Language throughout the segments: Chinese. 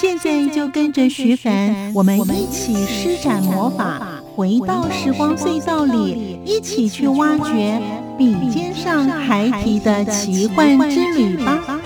现在就跟着徐凡，我们一起施展魔法，回到时光隧道里，一起去挖掘笔尖上孩提的奇幻之旅吧。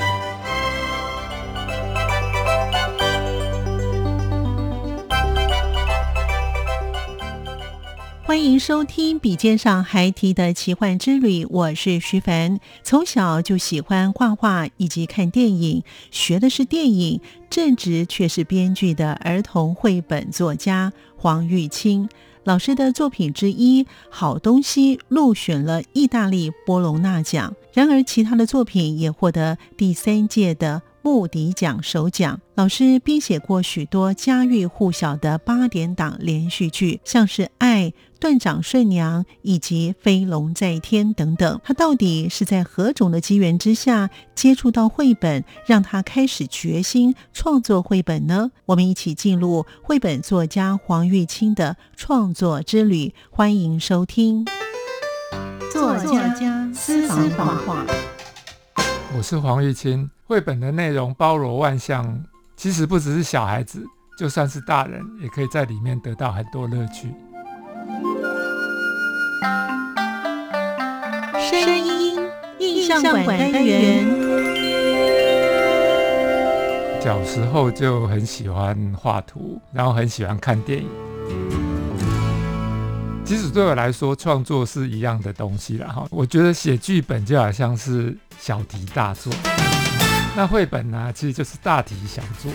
欢迎收听《笔尖上还提的奇幻之旅》，我是徐凡。从小就喜欢画画以及看电影，学的是电影，正职却是编剧的儿童绘本作家黄玉清老师的作品之一《好东西》入选了意大利波隆纳奖。然而，其他的作品也获得第三届的。穆迪奖首奖，老师编写过许多家喻户晓的八点档连续剧，像是《爱》《断掌顺娘》以及《飞龙在天》等等。他到底是在何种的机缘之下接触到绘本，让他开始决心创作绘本呢？我们一起进入绘本作家黄玉清的创作之旅，欢迎收听作家私房话。我是黄玉清。绘本的内容包罗万象，其实不只是小孩子，就算是大人也可以在里面得到很多乐趣。声音印象馆单元，小时候就很喜欢画图，然后很喜欢看电影。其实对我来说，创作是一样的东西了哈。我觉得写剧本就好像是小题大做。那绘本呢，其实就是大题小做。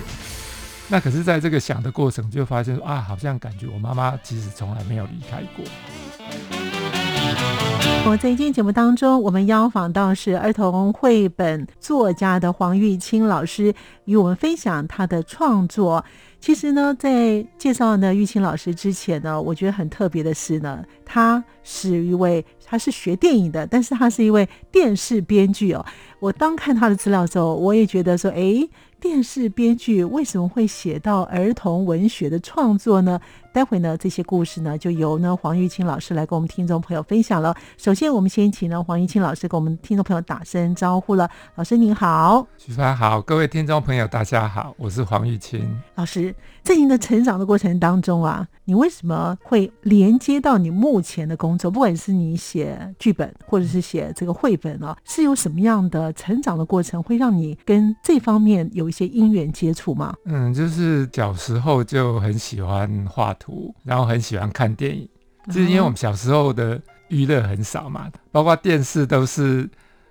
那可是，在这个想的过程，就发现啊，好像感觉我妈妈其实从来没有离开过。我在今天节目当中，我们邀访到是儿童绘本作家的黄玉清老师，与我们分享他的创作。其实呢，在介绍呢玉清老师之前呢，我觉得很特别的是呢，他是一位他是学电影的，但是他是一位电视编剧哦。我当看他的资料之后，我也觉得说，哎。电视编剧为什么会写到儿童文学的创作呢？待会呢，这些故事呢，就由呢黄玉清老师来跟我们听众朋友分享了。首先，我们先请呢黄玉清老师跟我们听众朋友打声招呼了。老师您好，徐凡好，各位听众朋友大家好，我是黄玉清老师。在您的成长的过程当中啊，你为什么会连接到你目前的工作？不管是你写剧本，或者是写这个绘本啊，是有什么样的成长的过程，会让你跟这方面有一些因缘接触吗？嗯，就是小时候就很喜欢画图，然后很喜欢看电影。就是因为我们小时候的娱乐很少嘛，包括电视都是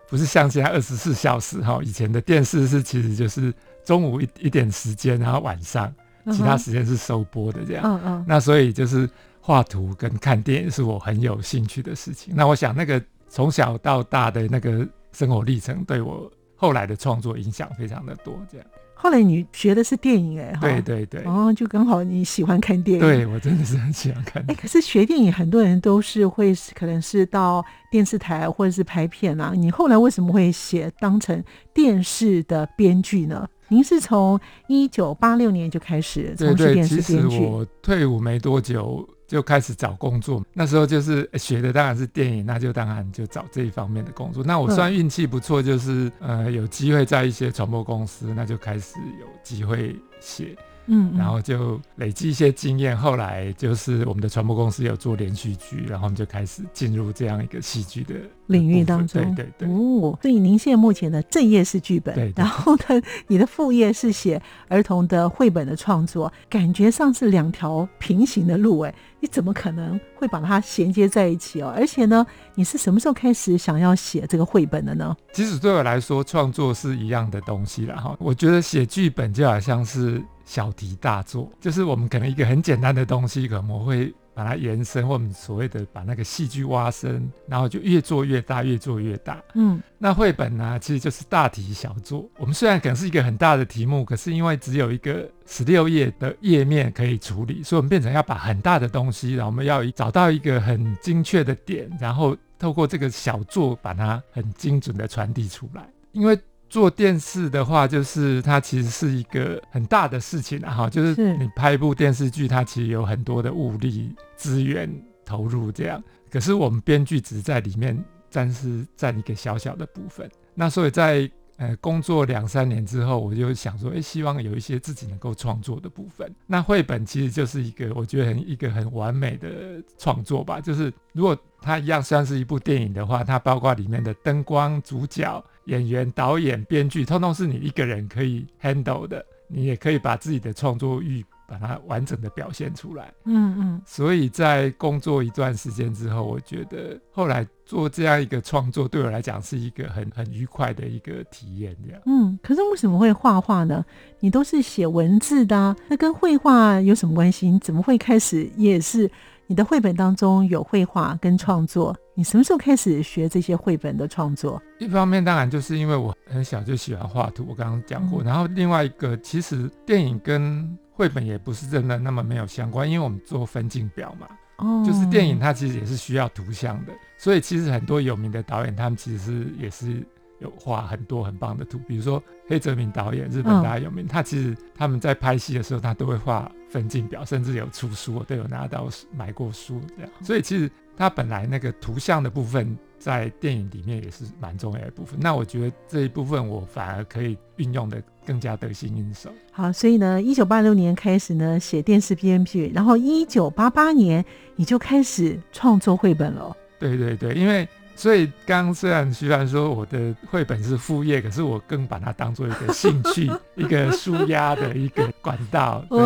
不是像现在二十四小时哈？以前的电视是其实就是中午一一点时间，然后晚上。其他时间是收播的这样，嗯嗯，那所以就是画图跟看电影是我很有兴趣的事情。那我想那个从小到大的那个生活历程，对我后来的创作影响非常的多。这样，后来你学的是电影，哎，对对对，哦，就刚好你喜欢看电影，对我真的是很喜欢看。哎，可是学电影很多人都是会可能是到电视台或者是拍片啊，你后来为什么会写当成电视的编剧呢？您是从一九八六年就开始从事电视编剧。我退伍没多久就开始找工作，那时候就是学的当然是电影，那就当然就找这一方面的工作。那我算运气不错，就是呃有机会在一些传播公司，那就开始有机会写。嗯，然后就累积一些经验，后来就是我们的传播公司有做连续剧，然后我们就开始进入这样一个戏剧的领域当中。对对对。哦，所以您现在目前的正业是剧本，对，然后呢，你的副业是写儿童的绘本的创作，感觉上是两条平行的路，哎，你怎么可能会把它衔接在一起哦？而且呢，你是什么时候开始想要写这个绘本的呢？其实对我来说，创作是一样的东西了哈。我觉得写剧本就好像是。小题大做，就是我们可能一个很简单的东西，可能我会。把它延伸，或我们所谓的把那个戏剧挖深，然后就越做越大，越做越大。嗯，那绘本呢，其实就是大题小做。我们虽然可能是一个很大的题目，可是因为只有一个十六页的页面可以处理，所以我们变成要把很大的东西，然后我们要找到一个很精确的点，然后透过这个小做把它很精准的传递出来。因为做电视的话，就是它其实是一个很大的事情啊，哈，就是你拍一部电视剧，它其实有很多的物力资源投入这样。可是我们编剧只在里面暂时占一个小小的部分。那所以在呃工作两三年之后，我就想说，哎，希望有一些自己能够创作的部分。那绘本其实就是一个我觉得很一个很完美的创作吧。就是如果它一样算是一部电影的话，它包括里面的灯光、主角。演员、导演、编剧，通通是你一个人可以 handle 的。你也可以把自己的创作欲把它完整的表现出来。嗯嗯。所以在工作一段时间之后，我觉得后来做这样一个创作，对我来讲是一个很很愉快的一个体验。这样。嗯。可是为什么会画画呢？你都是写文字的，那跟绘画有什么关系？你怎么会开始也是？你的绘本当中有绘画跟创作，你什么时候开始学这些绘本的创作？一方面当然就是因为我很小就喜欢画图，我刚刚讲过。然后另外一个，其实电影跟绘本也不是真的那么没有相关，因为我们做分镜表嘛，哦，就是电影它其实也是需要图像的，所以其实很多有名的导演他们其实是也是有画很多很棒的图，比如说黑泽明导演，日本大家有名，他其实他们在拍戏的时候他都会画。分镜表，甚至有出书，我都有拿到买过书这样。所以其实他本来那个图像的部分，在电影里面也是蛮重要的部分。那我觉得这一部分我反而可以运用的更加得心应手。好，所以呢，一九八六年开始呢写电视编剧，然后一九八八年你就开始创作绘本了。对对对，因为。所以，刚虽然虽然说我的绘本是副业，可是我更把它当做一个兴趣、一个舒压的一个管道。对，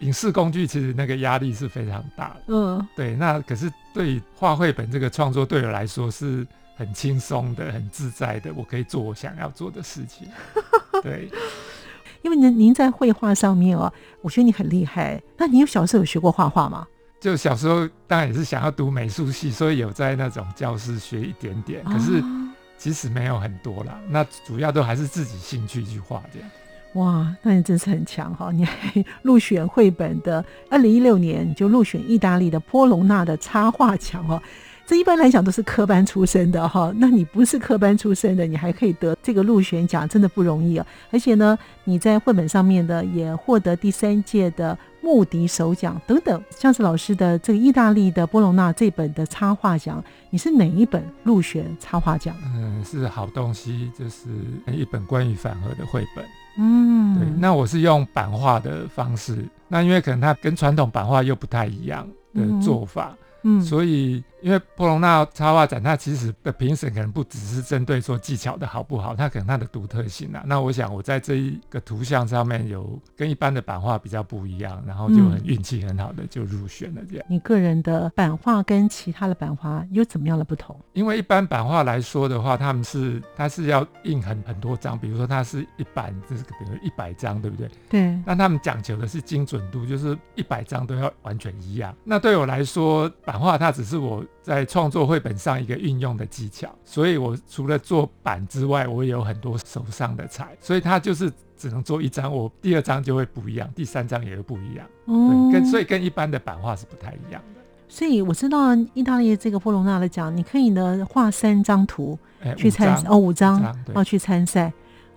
影视工具其实那个压力是非常大的。嗯，对。那可是对画绘本这个创作，对我来说是很轻松的、很自在的，我可以做我想要做的事情。对，因为您您在绘画上面哦，我觉得你很厉害。那你有小时候有学过画画吗？就小时候当然也是想要读美术系，所以有在那种教室学一点点，可是其实没有很多啦。那主要都还是自己兴趣去画这样。哇，那你真是很强哈！你还入选绘本的，二零一六年你就入选意大利的波隆纳的插画奖哦。这一般来讲都是科班出身的哈，那你不是科班出身的，你还可以得这个入选奖，真的不容易啊！而且呢，你在绘本上面的也获得第三届的穆迪首奖等等，像是老师的这个意大利的波隆纳这本的插画奖，你是哪一本入选插画奖？嗯，是好东西，就是一本关于反核的绘本。嗯，对，那我是用版画的方式，那因为可能它跟传统版画又不太一样的做法。嗯，所以因为波隆纳插画展，它其实的评审可能不只是针对说技巧的好不好，它可能它的独特性啊。那我想我在这一个图像上面有跟一般的版画比较不一样，然后就很运气很好的就入选了这样。你个人的版画跟其他的版画有怎么样的不同？因为一般版画来说的话，他们是它是要印很很多张，比如说它是一版，这是比如一百张，对不对？对。那他们讲求的是精准度，就是一百张都要完全一样。那对我来说，版画它只是我在创作绘本上一个运用的技巧，所以我除了做版之外，我也有很多手上的彩，所以它就是只能做一张，我第二张就会不一样，第三张也会不一样，对，跟所以跟一般的版画是不太一样的。所以我知道意大利这个波隆纳的奖，你可以呢画三张图去参哦五张哦去参赛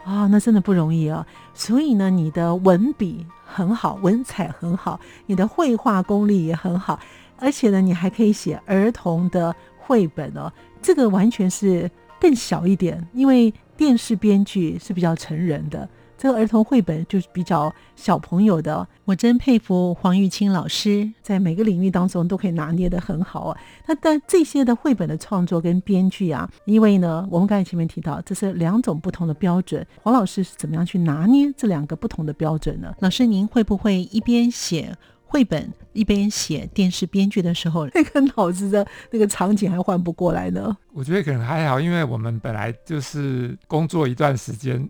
啊，那真的不容易啊。所以呢，你的文笔很好，文采很好，你的绘画功力也很好。而且呢，你还可以写儿童的绘本哦，这个完全是更小一点，因为电视编剧是比较成人的，这个儿童绘本就是比较小朋友的。我真佩服黄玉清老师，在每个领域当中都可以拿捏得很好啊。那但这些的绘本的创作跟编剧啊，因为呢，我们刚才前面提到，这是两种不同的标准。黄老师是怎么样去拿捏这两个不同的标准呢？老师，您会不会一边写？绘本一边写电视编剧的时候，那个脑子的那个场景还换不过来呢。我觉得可能还好，因为我们本来就是工作一段时间，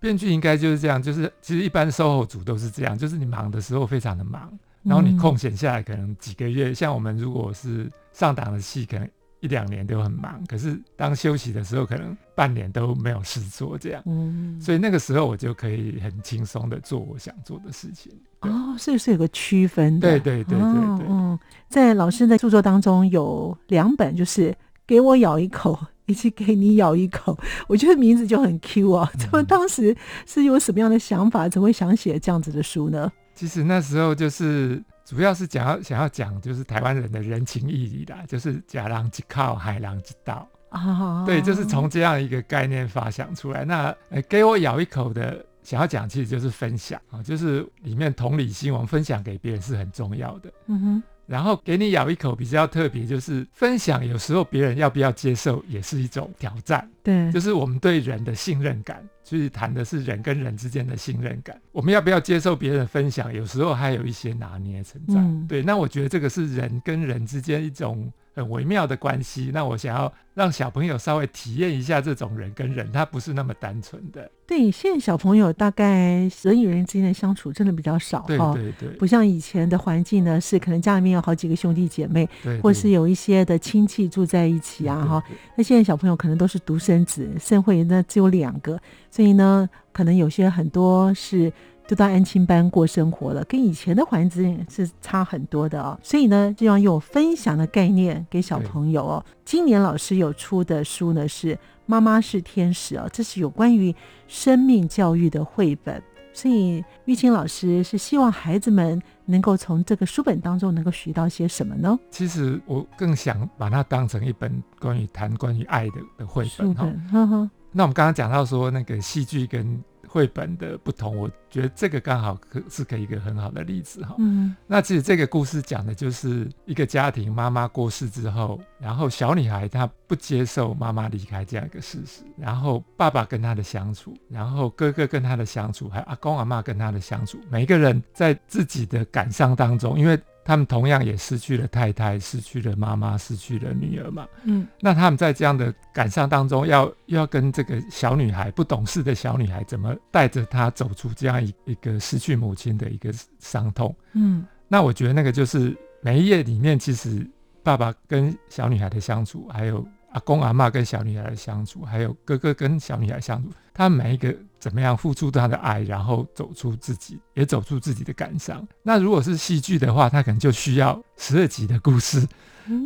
编剧应该就是这样，就是其实一般售后组都是这样，就是你忙的时候非常的忙，然后你空闲下来可能几个月，像我们如果是上档的戏，可能一两年都很忙，可是当休息的时候，可能半年都没有事做，这样，嗯，所以那个时候我就可以很轻松的做我想做的事情。哦，所以是有个区分的，对对对对对，嗯，在老师的著作当中有两本，就是给我咬一口。以及给你咬一口，我觉得名字就很 Q 啊！怎么当时是有什么样的想法，怎么会想写这样子的书呢？其实那时候就是主要是讲要想要讲，就是台湾人的人情义理啦，就是假狼即靠，海狼即道啊。对，就是从这样一个概念发想出来。那给我咬一口的，想要讲其实就是分享啊，就是里面同理心，我们分享给别人是很重要的。嗯哼。然后给你咬一口比较特别，就是分享。有时候别人要不要接受，也是一种挑战。对，就是我们对人的信任感，就是谈的是人跟人之间的信任感。我们要不要接受别人的分享？有时候还有一些拿捏存在。对，那我觉得这个是人跟人之间一种。很微妙的关系，那我想要让小朋友稍微体验一下这种人跟人，他不是那么单纯的。对，现在小朋友大概人与人之间的相处真的比较少哈，对对，不像以前的环境呢，是可能家里面有好几个兄弟姐妹，或是有一些的亲戚住在一起啊哈。那现在小朋友可能都是独生子，甚会呢只有两个，所以呢，可能有些很多是。就到安亲班过生活了，跟以前的环境是差很多的哦。所以呢，就要用分享的概念给小朋友哦。今年老师有出的书呢是《妈妈是天使》哦，这是有关于生命教育的绘本。所以玉清老师是希望孩子们能够从这个书本当中能够学到些什么呢？其实我更想把它当成一本关于谈关于爱的的绘本哈。那我们刚刚讲到说那个戏剧跟。绘本的不同，我觉得这个刚好可是可以一个很好的例子哈。嗯，那其实这个故事讲的就是一个家庭，妈妈过世之后，然后小女孩她不接受妈妈离开这样一个事实，然后爸爸跟她的相处，然后哥哥跟她的相处，还有阿公阿妈跟她的相处，每一个人在自己的感伤当中，因为。他们同样也失去了太太，失去了妈妈，失去了女儿嘛。嗯，那他们在这样的感伤当中，要又要跟这个小女孩不懂事的小女孩，怎么带着她走出这样一一个失去母亲的一个伤痛？嗯，那我觉得那个就是每一页里面，其实爸爸跟小女孩的相处，还有阿公阿妈跟小女孩的相处，还有哥哥跟小女孩相处，他们每一个。怎么样付出他的爱，然后走出自己，也走出自己的感伤。那如果是戏剧的话，他可能就需要十二集的故事，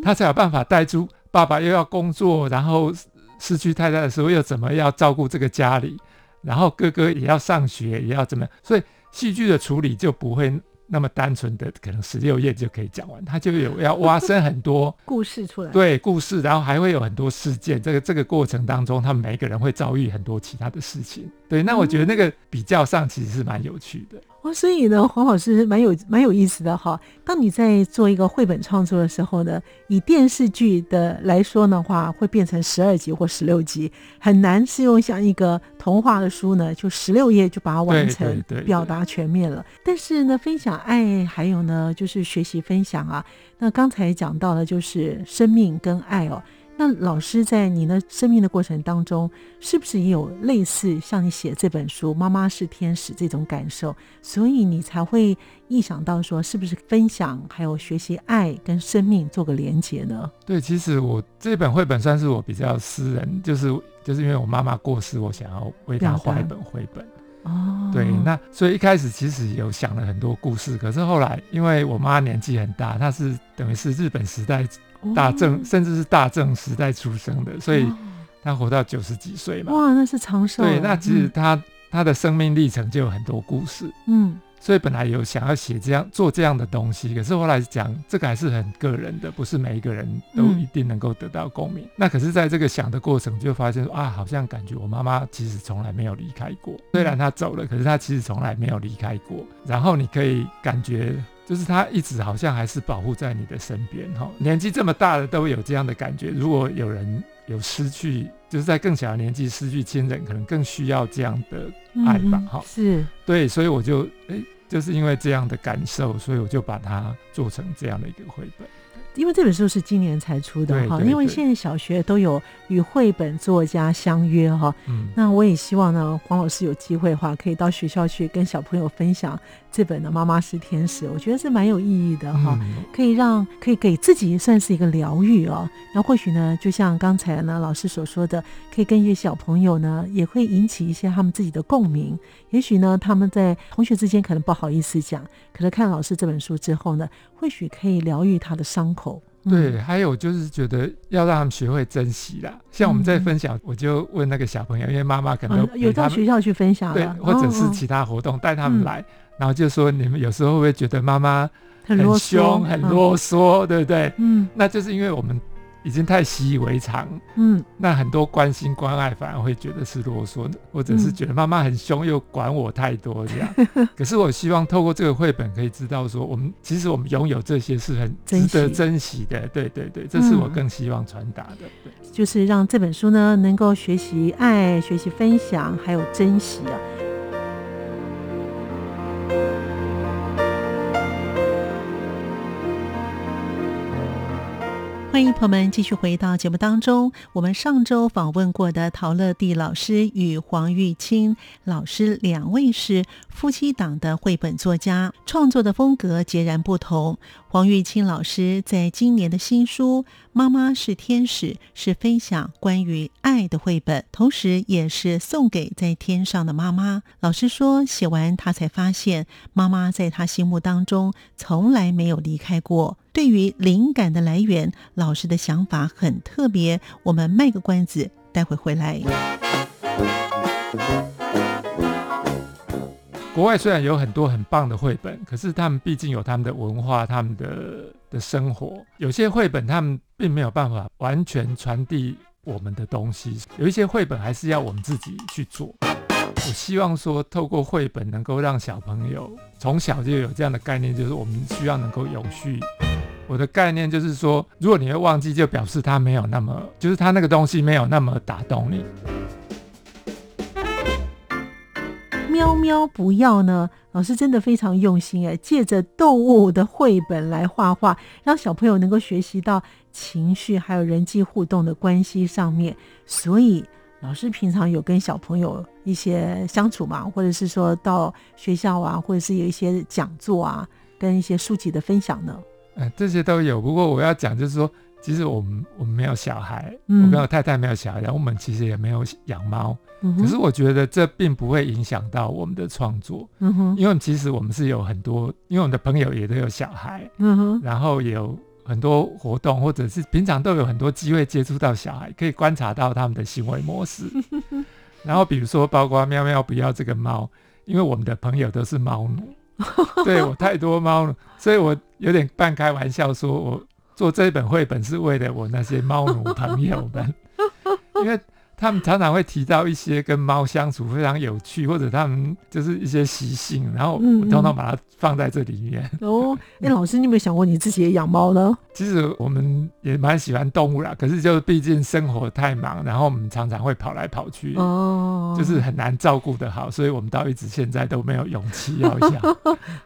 他才有办法带出爸爸又要工作，然后失去太太的时候又怎么要照顾这个家里，然后哥哥也要上学，也要怎么样，所以戏剧的处理就不会。那么单纯的可能十六页就可以讲完，他就有要挖深很多 故事出来，对故事，然后还会有很多事件。这个这个过程当中，他们每一个人会遭遇很多其他的事情。对，那我觉得那个比较上其实是蛮有趣的。哦，所以呢，黄老师蛮有蛮有意思的哈。当你在做一个绘本创作的时候呢，以电视剧的来说的话，会变成十二集或十六集，很难是用像一个童话的书呢，就十六页就把它完成，表达全面了。但是呢，分享爱，还有呢，就是学习分享啊。那刚才讲到的，就是生命跟爱哦。那老师在你的生命的过程当中，是不是也有类似像你写这本书《妈妈是天使》这种感受？所以你才会意想到说，是不是分享还有学习爱跟生命做个连结呢？对，其实我这本绘本算是我比较私人，就是就是因为我妈妈过世，我想要为她画一本绘本。哦，对，那所以一开始其实有想了很多故事，可是后来因为我妈年纪很大，她是等于是日本时代。大正甚至是大正时代出生的，所以他活到九十几岁嘛。哇，那是长寿。对，那其实他他的生命历程就有很多故事。嗯，所以本来有想要写这样做这样的东西，可是后来讲这个还是很个人的，不是每一个人都一定能够得到共鸣。那可是在这个想的过程，就发现说啊，好像感觉我妈妈其实从来没有离开过。虽然她走了，可是她其实从来没有离开过。然后你可以感觉。就是他一直好像还是保护在你的身边哈，年纪这么大的都有这样的感觉。如果有人有失去，就是在更小的年纪失去亲人，可能更需要这样的爱吧哈。是，对，所以我就哎，就是因为这样的感受，所以我就把它做成这样的一个绘本。因为这本书是今年才出的哈，因为现在小学都有与绘本作家相约哈。嗯，那我也希望呢，黄老师有机会的话，可以到学校去跟小朋友分享这本的《妈妈是天使》，我觉得是蛮有意义的哈，可以让可以给自己算是一个疗愈哦。那或许呢，就像刚才呢老师所说的，可以跟一些小朋友呢，也会引起一些他们自己的共鸣。也许呢，他们在同学之间可能不好意思讲，可是看老师这本书之后呢，或许可以疗愈他的伤口。对，还有就是觉得要让他们学会珍惜啦。像我们在分享，我就问那个小朋友，因为妈妈可能有到学校去分享，对，或者是其他活动带他们来，然后就说你们有时候会不会觉得妈妈很凶、很啰嗦，对不对？嗯，那就是因为我们。已经太习以为常，嗯，那很多关心关爱反而会觉得是啰嗦的，或者是觉得妈妈很凶又管我太多这样。可是我希望透过这个绘本可以知道说，我们其实我们拥有这些是很值得珍惜的，对对对，这是我更希望传达的。对，就是让这本书呢能够学习爱、学习分享，还有珍惜啊。朋友们继续回到节目当中。我们上周访问过的陶乐蒂老师与黄玉清老师两位是夫妻档的绘本作家，创作的风格截然不同。黄玉清老师在今年的新书《妈妈是天使》是分享关于爱的绘本，同时也是送给在天上的妈妈。老师说，写完他才发现，妈妈在他心目当中从来没有离开过。对于灵感的来源，老师的想法很特别。我们卖个关子，待会回来。国外虽然有很多很棒的绘本，可是他们毕竟有他们的文化、他们的的生活。有些绘本他们并没有办法完全传递我们的东西，有一些绘本还是要我们自己去做。我希望说，透过绘本能够让小朋友从小就有这样的概念，就是我们需要能够永续。我的概念就是说，如果你会忘记，就表示他没有那么，就是他那个东西没有那么打动你。喵喵，不要呢！老师真的非常用心哎，借着动物的绘本来画画，让小朋友能够学习到情绪还有人际互动的关系上面。所以老师平常有跟小朋友一些相处嘛，或者是说到学校啊，或者是有一些讲座啊，跟一些书籍的分享呢。嗯，这些都有。不过我要讲，就是说，其实我们我们没有小孩，我跟我太太没有小孩，然后我们其实也没有养猫。可是我觉得这并不会影响到我们的创作，因为其实我们是有很多，因为我们的朋友也都有小孩，然后也有很多活动，或者是平常都有很多机会接触到小孩，可以观察到他们的行为模式。然后比如说，包括喵喵不要这个猫，因为我们的朋友都是猫奴。对我太多猫了，所以我有点半开玩笑说，我做这本绘本是为了我那些猫奴朋友们，因为。他们常常会提到一些跟猫相处非常有趣，或者他们就是一些习性，然后我通常把它放在这里面。哦，那老师，你有没有想过你自己也养猫呢？其实我们也蛮喜欢动物啦，可是就毕竟生活太忙，然后我们常常会跑来跑去，哦，就是很难照顾的好，所以我们到一直现在都没有勇气要 养。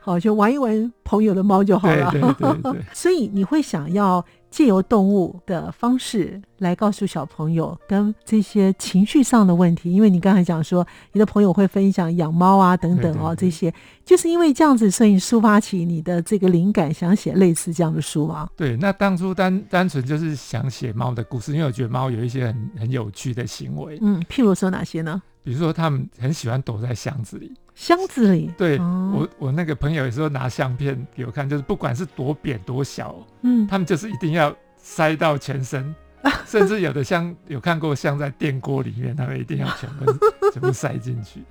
好，就玩一玩朋友的猫就好了。对对对对。所以你会想要。借由动物的方式来告诉小朋友跟这些情绪上的问题，因为你刚才讲说你的朋友会分享养猫啊等等哦，这些就是因为这样子，所以抒发起你的这个灵感，想写类似这样的书吗？对，那当初单单纯就是想写猫的故事，因为我觉得猫有一些很很有趣的行为。嗯，譬如说哪些呢？比如说他们很喜欢躲在箱子里，箱子里。对我我那个朋友有时候拿相片给我看，就是不管是多扁多小，嗯，他们就是一定要塞到全身，甚至有的像有看过像在电锅里面，他们一定要全部 全部塞进去。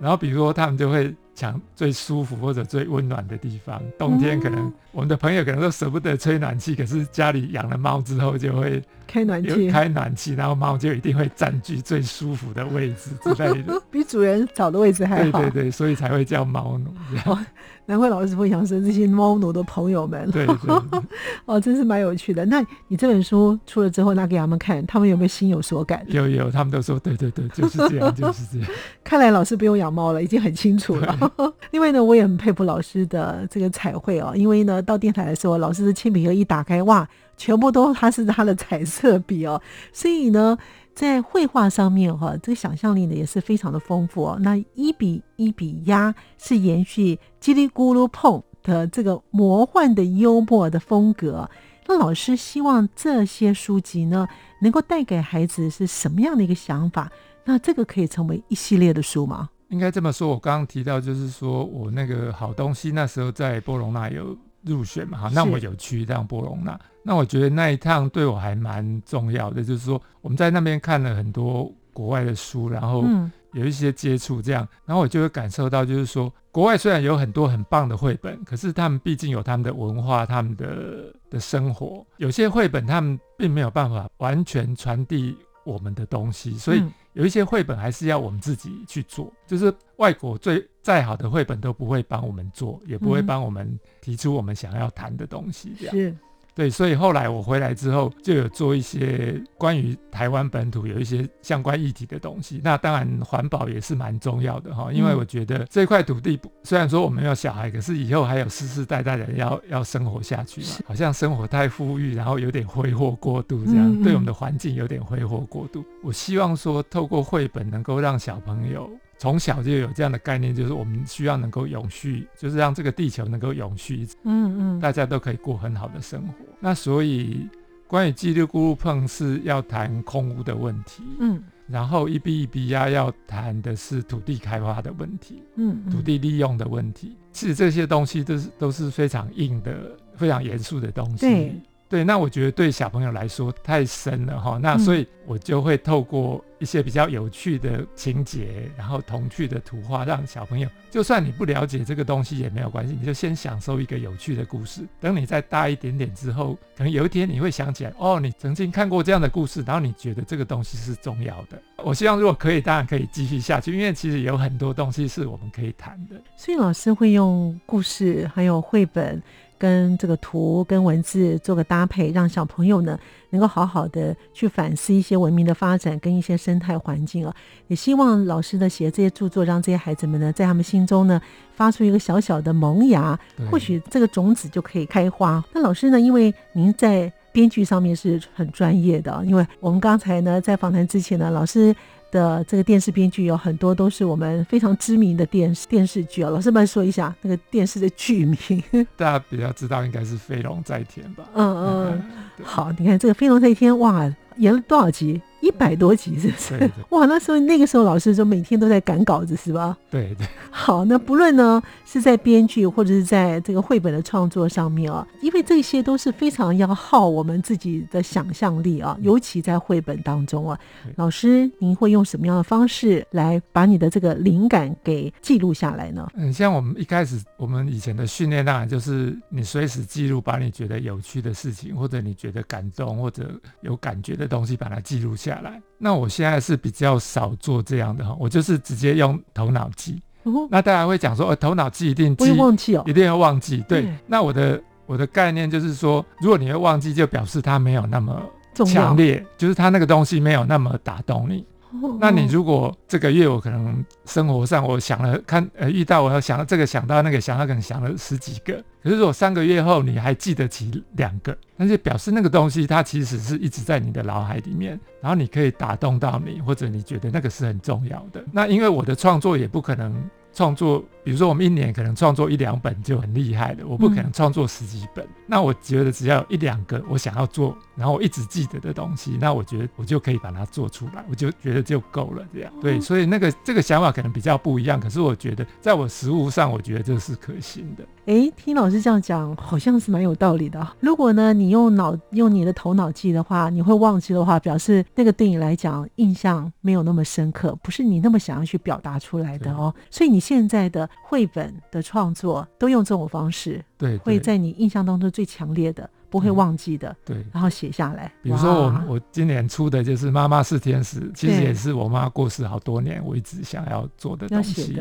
然后比如说他们就会。抢最舒服或者最温暖的地方。冬天可能我们的朋友可能都舍不得吹暖气，可是家里养了猫之后就会开暖气，开暖气，然后猫就一定会占据最舒服的位置之类的，比主人找的位置还好。对对对，所以才会叫猫奴。难怪老师会养生这些猫奴的朋友们。对对，哦，真是蛮有趣的。那你这本书出了之后拿给他们看，他们有没有心有所感？有有，他们都说对对对，就是这样，就是这样。看来老师不用养猫了，已经很清楚了。另外呢，我也很佩服老师的这个彩绘哦，因为呢，到电台的时候，老师的铅笔盒一打开，哇，全部都他是他的彩色笔哦，所以呢，在绘画上面哈，这个想象力呢也是非常的丰富哦。那一笔一笔压是延续叽里咕噜碰的这个魔幻的幽默的风格。那老师希望这些书籍呢，能够带给孩子是什么样的一个想法？那这个可以成为一系列的书吗？应该这么说，我刚刚提到就是说我那个好东西那时候在波隆纳有入选嘛，哈，那我有去一趟波隆那，那我觉得那一趟对我还蛮重要的，就是说我们在那边看了很多国外的书，然后有一些接触这样，然后我就会感受到，就是说国外虽然有很多很棒的绘本，可是他们毕竟有他们的文化，他们的的生活，有些绘本他们并没有办法完全传递我们的东西，所以。有一些绘本还是要我们自己去做，就是外国最再好的绘本都不会帮我们做，也不会帮我们提出我们想要谈的东西，这样是。对，所以后来我回来之后，就有做一些关于台湾本土有一些相关议题的东西。那当然环保也是蛮重要的哈，因为我觉得这块土地虽然说我们有小孩，可是以后还有世世代代人要要生活下去嘛。好像生活太富裕，然后有点挥霍过度，这样对我们的环境有点挥霍过度。我希望说透过绘本能够让小朋友。从小就有这样的概念，就是我们需要能够永续，就是让这个地球能够永续，嗯嗯，大家都可以过很好的生活。那所以，关于叽里咕噜碰是要谈空屋的问题，嗯，然后一比一比压要谈的是土地开发的问题，嗯，土地利用的问题。其实这些东西都是都是非常硬的、非常严肃的东西。对。对，那我觉得对小朋友来说太深了哈，那所以我就会透过一些比较有趣的情节，然后童趣的图画，让小朋友，就算你不了解这个东西也没有关系，你就先享受一个有趣的故事。等你再大一点点之后，可能有一天你会想起来，哦，你曾经看过这样的故事，然后你觉得这个东西是重要的。我希望如果可以，当然可以继续下去，因为其实有很多东西是我们可以谈的。所以老师会用故事，还有绘本。跟这个图跟文字做个搭配，让小朋友呢能够好好的去反思一些文明的发展跟一些生态环境啊。也希望老师的写这些著作，让这些孩子们呢在他们心中呢发出一个小小的萌芽，或许这个种子就可以开花。那老师呢，因为您在编剧上面是很专业的，因为我们刚才呢在访谈之前呢，老师。的这个电视编剧有很多都是我们非常知名的电视电视剧啊，老师们说一下那个电视的剧名。大家比较知道应该是《飞龙在天》吧？嗯嗯，好，你看这个《飞龙在天》哇，演了多少集？一百多集是不是？哇，那时候那个时候老师就每天都在赶稿子是吧？对对。好，那不论呢是在编剧或者是在这个绘本的创作上面啊，因为这些都是非常要耗我们自己的想象力啊，尤其在绘本当中啊，老师您会用什么样的方式来把你的这个灵感给记录下来呢？嗯，像我们一开始我们以前的训练当然就是你随时记录，把你觉得有趣的事情或者你觉得感动或者有感觉的东西把它记录下。来，那我现在是比较少做这样的哈，我就是直接用头脑记。那大家会讲说，呃，头脑记一定会忘记哦，一定要忘记。对，那我的我的概念就是说，如果你会忘记，就表示它没有那么强烈，就是它那个东西没有那么打动你。那你如果这个月我可能生活上我想了看呃遇到我要想到这个想到那个想到可能想了十几个，可是如果三个月后你还记得起两个，那就表示那个东西它其实是一直在你的脑海里面，然后你可以打动到你，或者你觉得那个是很重要的。那因为我的创作也不可能。创作，比如说我们一年可能创作一两本就很厉害的，我不可能创作十几本。那我觉得只要有一两个我想要做，然后我一直记得的东西，那我觉得我就可以把它做出来，我就觉得就够了。这样对，所以那个这个想法可能比较不一样，可是我觉得在我实物上，我觉得这是可行的。诶，听老师这样讲，好像是蛮有道理的。如果呢，你用脑用你的头脑记的话，你会忘记的话，表示那个对你来讲印象没有那么深刻，不是你那么想要去表达出来的哦。所以你现在的绘本的创作都用这种方式，对，会在你印象当中最强烈的。不会忘记的。对，然后写下来。比如说我我今年出的就是《妈妈是天使》，其实也是我妈过世好多年，我一直想要做的东西。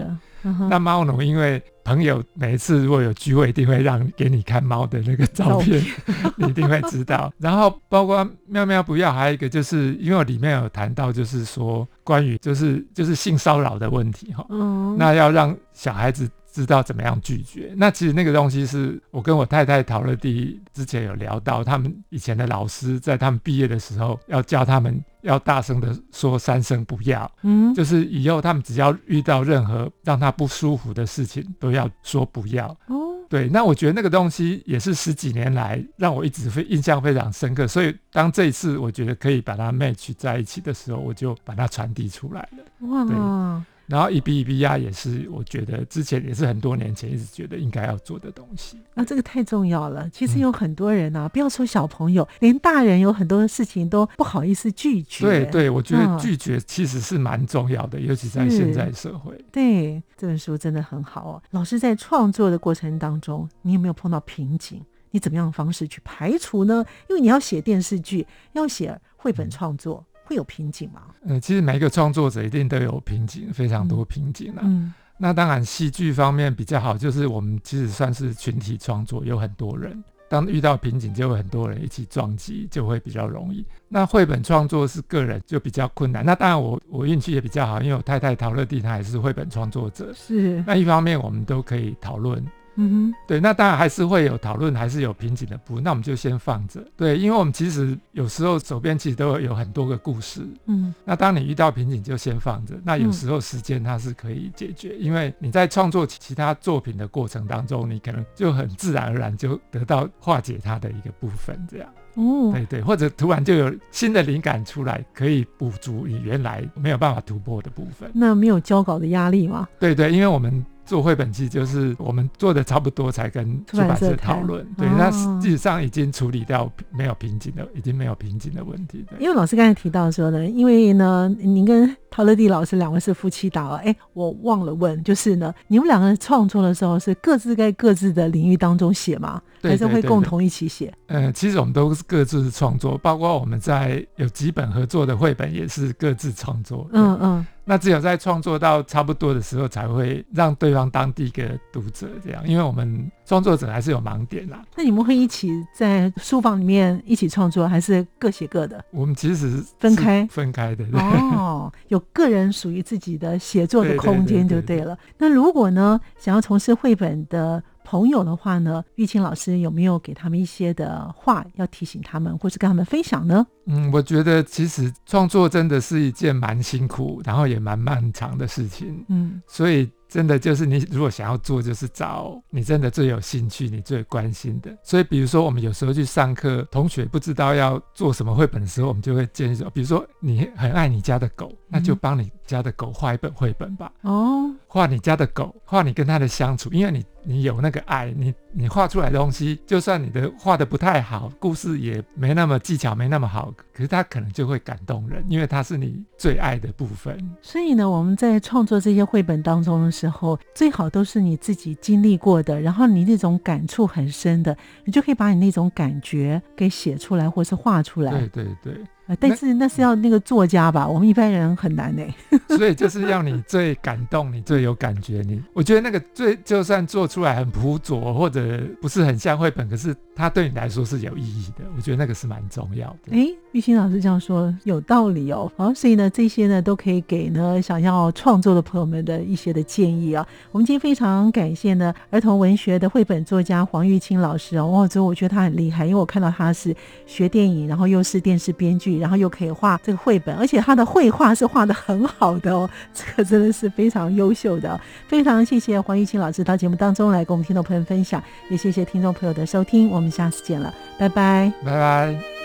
那猫奴因为朋友每一次如果有聚会，一定会让给你看猫的那个照片，你一定会知道。然后包括喵喵不要，还有一个就是因为我里面有谈到，就是说关于就是就是性骚扰的问题哈。嗯。那要让小孩子。知道怎么样拒绝？那其实那个东西是我跟我太太讨论第之前有聊到，他们以前的老师在他们毕业的时候要教他们要大声的说三声不要，嗯，就是以后他们只要遇到任何让他不舒服的事情都要说不要。哦，对，那我觉得那个东西也是十几年来让我一直非印象非常深刻，所以当这一次我觉得可以把它 match 在一起的时候，我就把它传递出来了。哇。然后一笔一笔压也是，我觉得之前也是很多年前一直觉得应该要做的东西。那这个太重要了。其实有很多人啊，不要说小朋友，连大人有很多事情都不好意思拒绝。对对，我觉得拒绝其实是蛮重要的，尤其在现在社会。对，这本书真的很好哦。老师在创作的过程当中，你有没有碰到瓶颈？你怎么样的方式去排除呢？因为你要写电视剧，要写绘本创作。会有瓶颈吗？呃，其实每一个创作者一定都有瓶颈，非常多瓶颈了。嗯，那当然戏剧方面比较好，就是我们其实算是群体创作，有很多人，当遇到瓶颈就会很多人一起撞击，就会比较容易。那绘本创作是个人就比较困难。那当然我我运气也比较好，因为我太太陶乐蒂她也是绘本创作者，是。那一方面我们都可以讨论。嗯哼，对，那当然还是会有讨论，还是有瓶颈的部分，那我们就先放着。对，因为我们其实有时候手边其实都有很多个故事。嗯，那当你遇到瓶颈就先放着。那有时候时间它是可以解决，因为你在创作其他作品的过程当中，你可能就很自然而然就得到化解它的一个部分，这样。哦，对对，或者突然就有新的灵感出来，可以补足你原来没有办法突破的部分。那没有交稿的压力吗？对对，因为我们。做绘本集就是我们做的差不多才跟出版社讨论，对，那实际上已经处理掉没有瓶颈的，已经没有瓶颈的问题。因为老师刚才提到说呢，因为呢，您跟陶乐蒂老师两位是夫妻档哦，哎，我忘了问，就是呢，你们两个人创作的时候是各自在各自的领域当中写吗？还是会共同一起写？呃，其实我们都是各自创作，包括我们在有几本合作的绘本也是各自创作。嗯嗯。那只有在创作到差不多的时候，才会让对方当第一个读者这样，因为我们创作者还是有盲点啦。那你们会一起在书房里面一起创作，还是各写各的？我们其实分开分开的哦，有个人属于自己的写作的空间就对了。那如果呢，想要从事绘本的？朋友的话呢，玉清老师有没有给他们一些的话要提醒他们，或是跟他们分享呢？嗯，我觉得其实创作真的是一件蛮辛苦，然后也蛮漫长的事情。嗯，所以。真的就是你如果想要做，就是找你真的最有兴趣、你最关心的。所以，比如说我们有时候去上课，同学不知道要做什么绘本的时候，我们就会建议说，比如说你很爱你家的狗，那就帮你家的狗画一本绘本吧。哦，画你家的狗，画你跟它的相处，因为你你有那个爱，你你画出来的东西，就算你的画的不太好，故事也没那么技巧没那么好，可是它可能就会感动人，因为它是你最爱的部分。所以呢，我们在创作这些绘本当中的。时候最好都是你自己经历过的，然后你那种感触很深的，你就可以把你那种感觉给写出来，或是画出来。对对对。但是那是要那个作家吧，我们一般人很难呢。所以就是要你最感动，你最有感觉。你我觉得那个最就算做出来很朴拙，或者不是很像绘本，可是它对你来说是有意义的。我觉得那个是蛮重要的。哎，玉清老师这样说有道理哦。好，所以呢，这些呢都可以给呢想要创作的朋友们的一些的建议啊。我们今天非常感谢呢儿童文学的绘本作家黄玉清老师哦。哇，之后我觉得他很厉害，因为我看到他是学电影，然后又是电视编剧。然后又可以画这个绘本，而且他的绘画是画的很好的哦，这个真的是非常优秀的。非常谢谢黄玉清老师到节目当中来跟我们听众朋友分享，也谢谢听众朋友的收听，我们下次见了，拜拜，拜拜。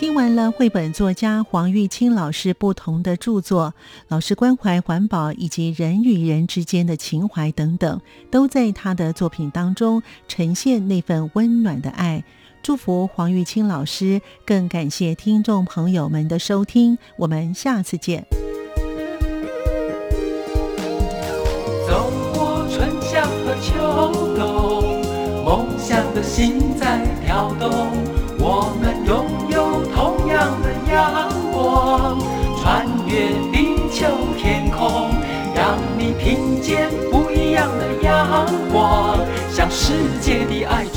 听完了绘本作家黄玉清老师不同的著作老师关怀环保以及人与人之间的情怀等等都在他的作品当中呈现那份温暖的爱。祝福黄玉清老师更感谢听众朋友们的收听我们下次见。走过春夏和秋冬梦想的心在跳动。世界的爱。